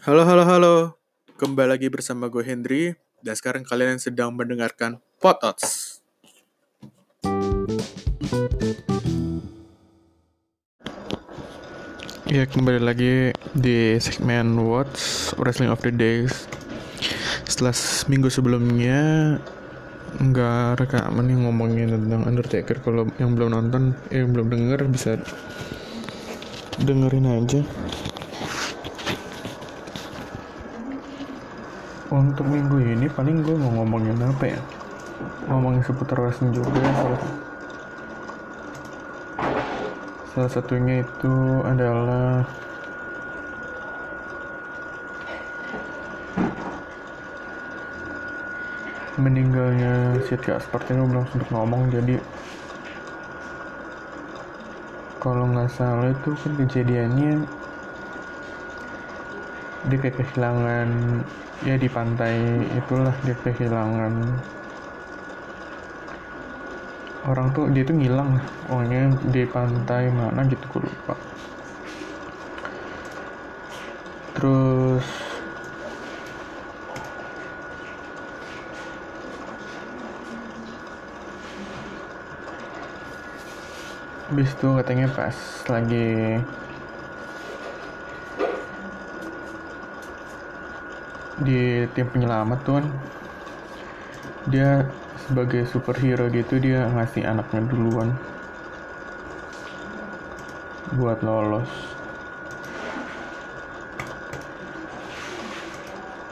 Halo, halo, halo. Kembali lagi bersama gue Hendry. Dan sekarang kalian sedang mendengarkan Potots. Ya, kembali lagi di segmen What's Wrestling of the Days. Setelah minggu sebelumnya nggak rekaman yang ngomongin tentang Undertaker. Kalau yang belum nonton, eh belum denger bisa dengerin aja. Untuk minggu ini paling gue mau ngomongin apa ya? Ngomongin seputar wrestling juga salah, salah satunya itu adalah meninggalnya Sid seperti ini belum sempat ngomong jadi kalau nggak salah itu kan kejadiannya dia kayak kehilangan ya di pantai itulah dia kehilangan. Orang tuh dia tuh ngilang. Lah pokoknya di pantai mana gitu gue lupa. Terus habis itu katanya pas lagi di tim penyelamat tuh kan dia sebagai superhero gitu dia ngasih anaknya duluan buat lolos.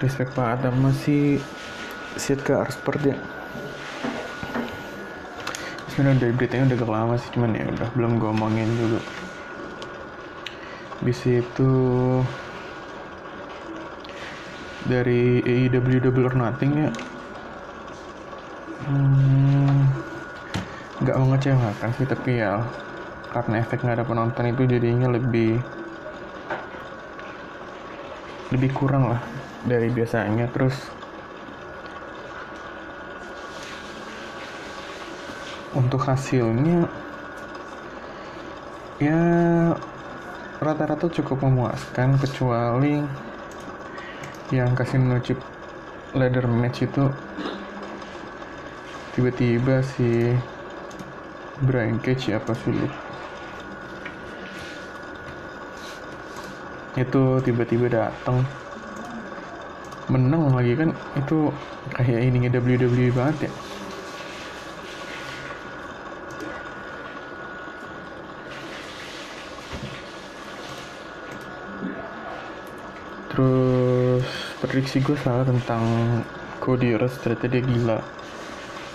Respect Pak Adam masih siat ke seperti ya? Sebenarnya dari beritanya udah gak lama sih cuman ya udah belum gue omongin juga. Bisa itu dari AEW Double or Nothing ya. Hmm, nggak mengecewakan sih tapi ya karena efek nggak ada penonton itu jadinya lebih lebih kurang lah dari biasanya. Terus untuk hasilnya ya rata-rata cukup memuaskan kecuali yang kasih chip ladder match itu tiba-tiba si Brian Cage apa sih? Lu itu tiba-tiba datang menang lagi kan? Itu kayak ini WWE banget ya prediksi gue salah tentang Cody Rhodes ternyata dia gila.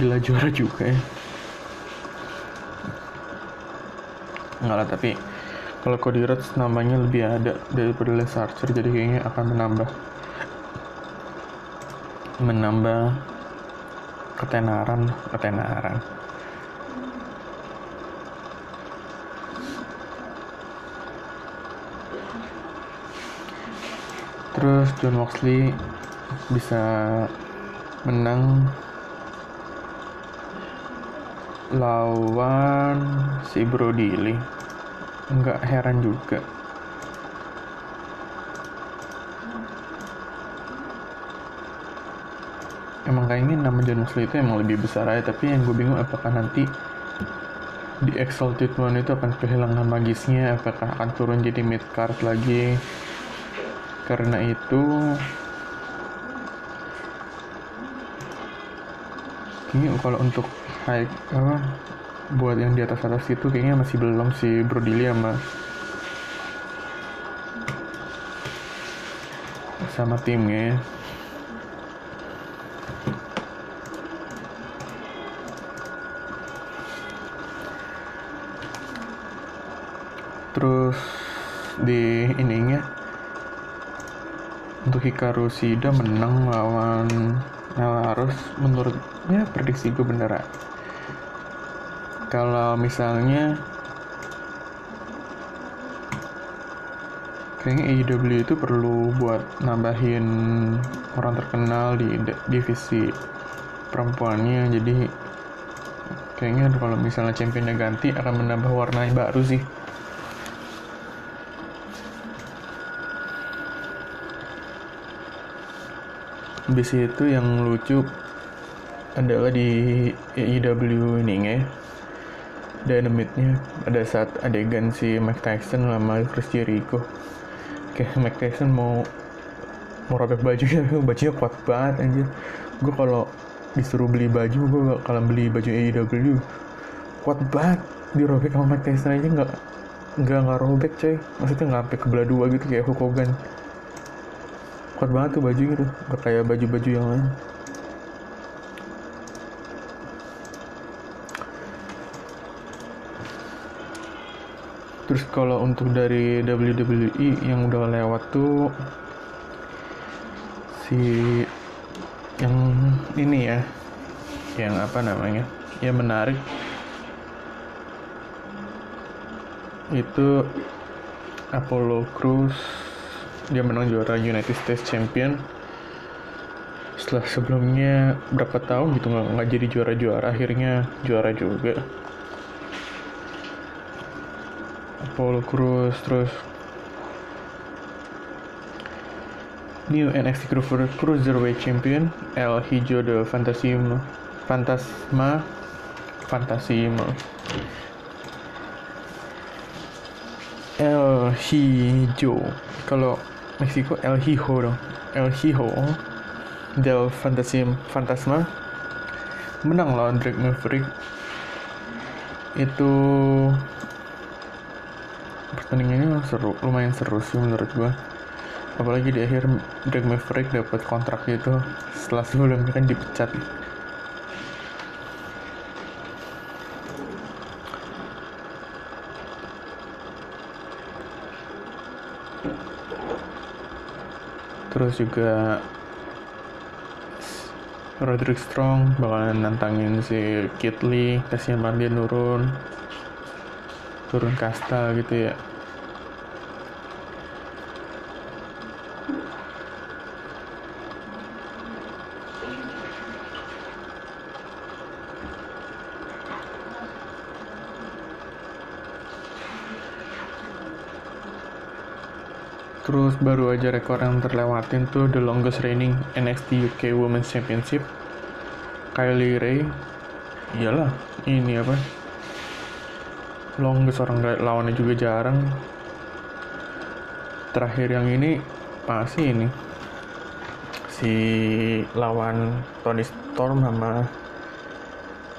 Gila juara juga ya. Enggak lah tapi kalau Cody Rhodes namanya lebih ada daripada Les Archer jadi kayaknya akan menambah. Menambah ketenaran ketenaran terus John Moxley bisa menang. Lawan si Brody Lee. Nggak heran juga. Emang kayaknya nama John Moxley itu emang lebih besar aja tapi yang gue bingung apakah nanti di Exalted One itu akan kehilangan magisnya apakah akan turun jadi mid card lagi karena itu kayaknya kalau untuk high apa buat yang di atas atas itu kayaknya masih belum si Brodili sama sama timnya ya. terus di ininya untuk Hikaru Shida menang lawan Belarus menurutnya prediksi gue beneran kalau misalnya kayaknya AEW itu perlu buat nambahin orang terkenal di divisi perempuannya. Jadi kayaknya kalau misalnya championnya ganti akan menambah warna baru sih Habis itu yang lucu adalah di AEW ini ya. Dynamite-nya. Ada saat adegan si Mike Tyson sama Chris Jericho. Kayak Mike Tyson mau mau robek bajunya bajunya kuat banget anjir. Gue kalau disuruh beli baju gue kalau beli baju AEW kuat banget. Dirobek sama Mike Tyson aja nggak nggak nggak robek coy. Maksudnya nggak sampai kebelah dua gitu kayak Hulk Hogan kuat banget tuh bajunya tuh. Gak kayak baju-baju yang lain. Terus kalau untuk dari WWE yang udah lewat tuh si yang ini ya yang apa namanya yang menarik itu Apollo Crews dia menang juara United States Champion. Setelah sebelumnya berapa tahun gitu nggak nggak jadi juara-juara akhirnya juara juga. Apollo Crews terus New NXT Cruiserweight Champion El Hijo de Fantasma Fantasma Fantasima. El Hijo. Kalau Meksiko El Hijo dong El Hijo del Fantasim Fantasma. Menang lawan Drake Maverick. Itu pertandingannya seru lumayan seru sih menurut gua. Apalagi di akhir Drake Maverick dapat kontrak itu setelah sebelumnya kan dipecat terus juga Roderick Strong bakalan nantangin si Kit Lee kasihan banget dia nurun turun kasta gitu ya Baru aja rekor yang terlewatin tuh the longest reigning NXT UK Women's Championship. Kylie Ray, iyalah ini apa? Longest orang lawannya juga jarang. Terakhir yang ini pasti ini si lawan Tony Storm sama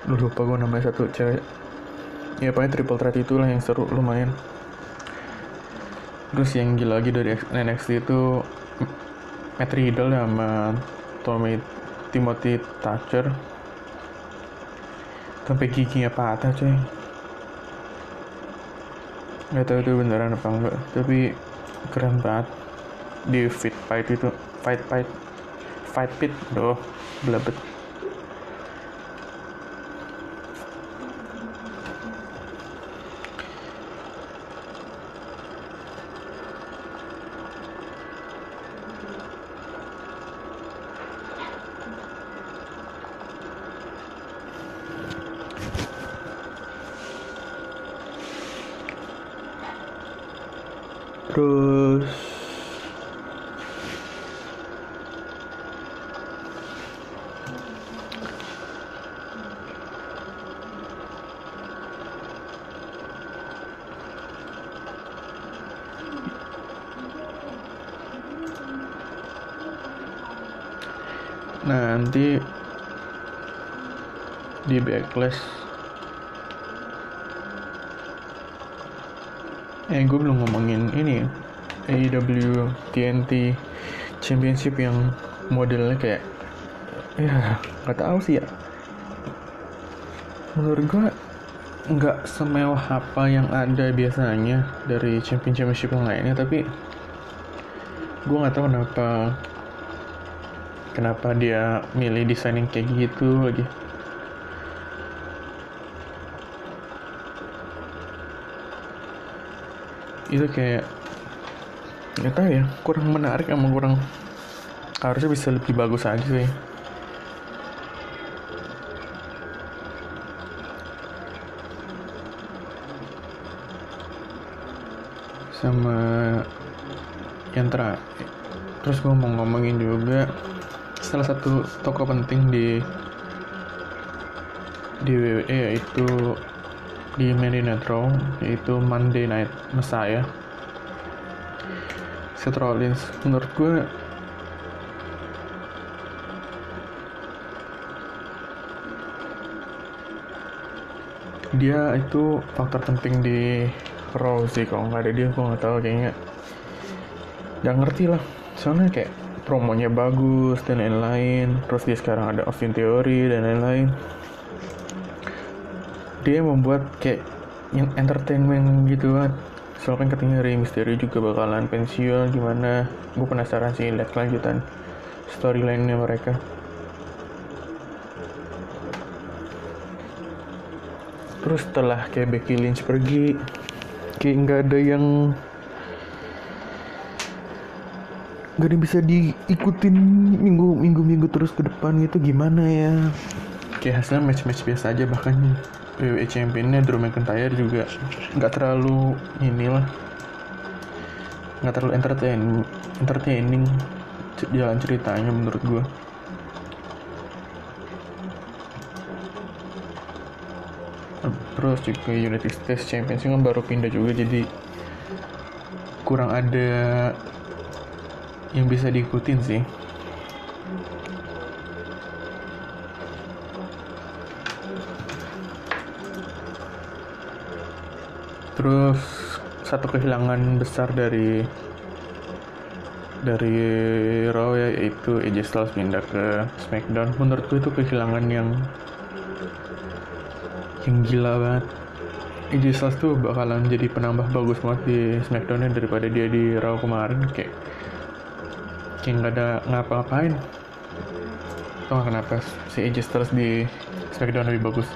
lu lupa gue namanya satu cewek ya pokoknya triple threat itulah yang seru lumayan terus yang gila lagi dari NXT itu Matt Riddle sama Tommy Timothy Thatcher. Sampai giginya patah coy. Nggak tahu itu beneran apa enggak tapi keren banget. Di fit fight itu fight fight fight pit doh belabet terus nanti di backlash eh gue belum ngomongin ini ya. AEW TNT Championship yang modelnya kayak ya nggak tahu sih ya. Menurut gue nggak semewah apa yang ada biasanya dari champion championship yang lainnya tapi gue nggak tahu kenapa kenapa dia milih desain yang kayak gitu lagi itu kayak nggak tahu ya kurang menarik emang kurang harusnya bisa lebih bagus aja sih. Sama yang terakhir terus gue mau ngomongin juga salah satu toko penting di di WWE yaitu di Monday Night Raw yaitu Monday Night Messiah. Seth Rollins menurut gue dia itu faktor penting di Raw sih kalau nggak ada dia gue nggak tahu kayaknya nggak ngerti lah. Soalnya kayak promonya bagus dan lain-lain terus dia sekarang ada Austin Theory dan lain-lain dia membuat kayak yang entertainment gitu kan soalnya katanya Rey Mysterio juga bakalan pensiun gimana? Gue penasaran sih lihat kelanjutan storyline-nya mereka. Terus setelah kayak Becky Lynch pergi kayak nggak ada yang nggak ada bisa diikutin minggu minggu minggu terus ke depan gitu gimana ya? Kayak hasilnya match match biasa aja bahkan WWE Championnya Drew McIntyre juga nggak terlalu inilah nggak terlalu entertain entertaining jalan ceritanya menurut gue terus juga United States Championship kan baru pindah juga jadi kurang ada yang bisa diikutin sih terus satu kehilangan besar dari dari Raw ya yaitu AJ Styles pindah ke SmackDown. Menurutku itu kehilangan yang yang gila banget. AJ Styles tuh bakalan jadi penambah bagus banget di SmackDown ya daripada dia di Raw kemarin. Kayak kayak nggak ada ngapa-ngapain. Tau gak kenapa si AJ Styles di SmackDown lebih bagus?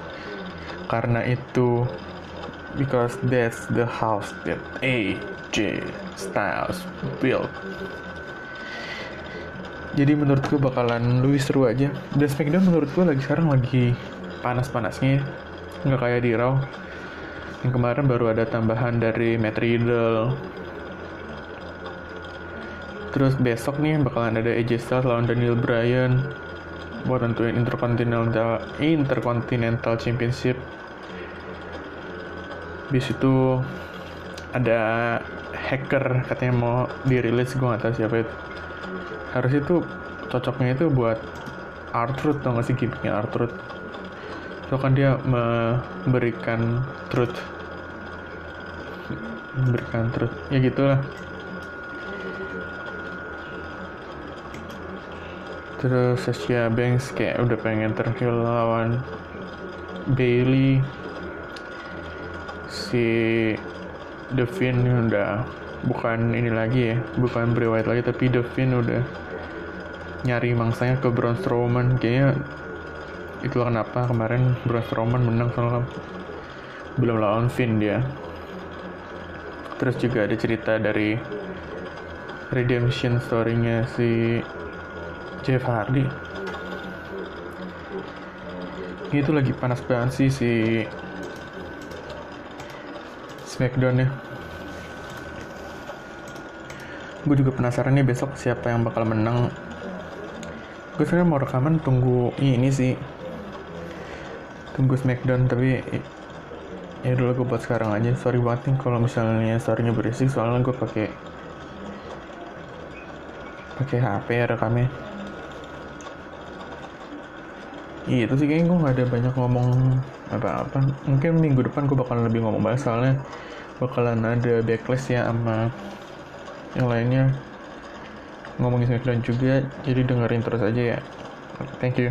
Karena itu because that's the house that AJ Styles built. Jadi menurutku bakalan lebih seru aja. Dan SmackDown menurutku lagi sekarang lagi panas-panasnya nggak kayak di Raw. Yang kemarin baru ada tambahan dari Matt Riddle. Terus besok nih bakalan ada AJ Styles lawan Daniel Bryan. Buat tentuin Intercontinental Intercontinental Championship. Di situ ada hacker katanya mau dirilis gue gak tahu siapa itu. Harus itu cocoknya itu buat Artruth tau gak sih gimmicknya Artruth so kan dia memberikan truth. Memberikan truth. Ya gitulah. Terus Sasha Banks kayak udah pengen terkill lawan Bailey si Devin udah bukan ini lagi ya bukan Bray Wyatt lagi tapi Devin udah nyari mangsanya ke Braun Strowman. Kayaknya itulah kenapa kemarin Braun Strowman menang soalnya belum lawan Finn dia terus juga ada cerita dari redemption story-nya si Jeff Hardy. Itu lagi panas banget sih si Smackdown ya. Gue juga penasaran nih besok siapa yang bakal menang. Gue sebenarnya mau rekaman tunggu ini sih. Tunggu Smackdown tapi ya dulu gue buat sekarang aja. Sorry banget nih kalau misalnya storynya berisik soalnya gue pakai pakai HP ya rekamnya Iya itu sih kayaknya gue gak ada banyak ngomong apa-apa. Mungkin minggu depan gue bakalan lebih ngomong banyak Soalnya bakalan ada backlash ya sama yang lainnya. Ngomongin Smackdown juga Jadi dengerin terus aja ya. Thank you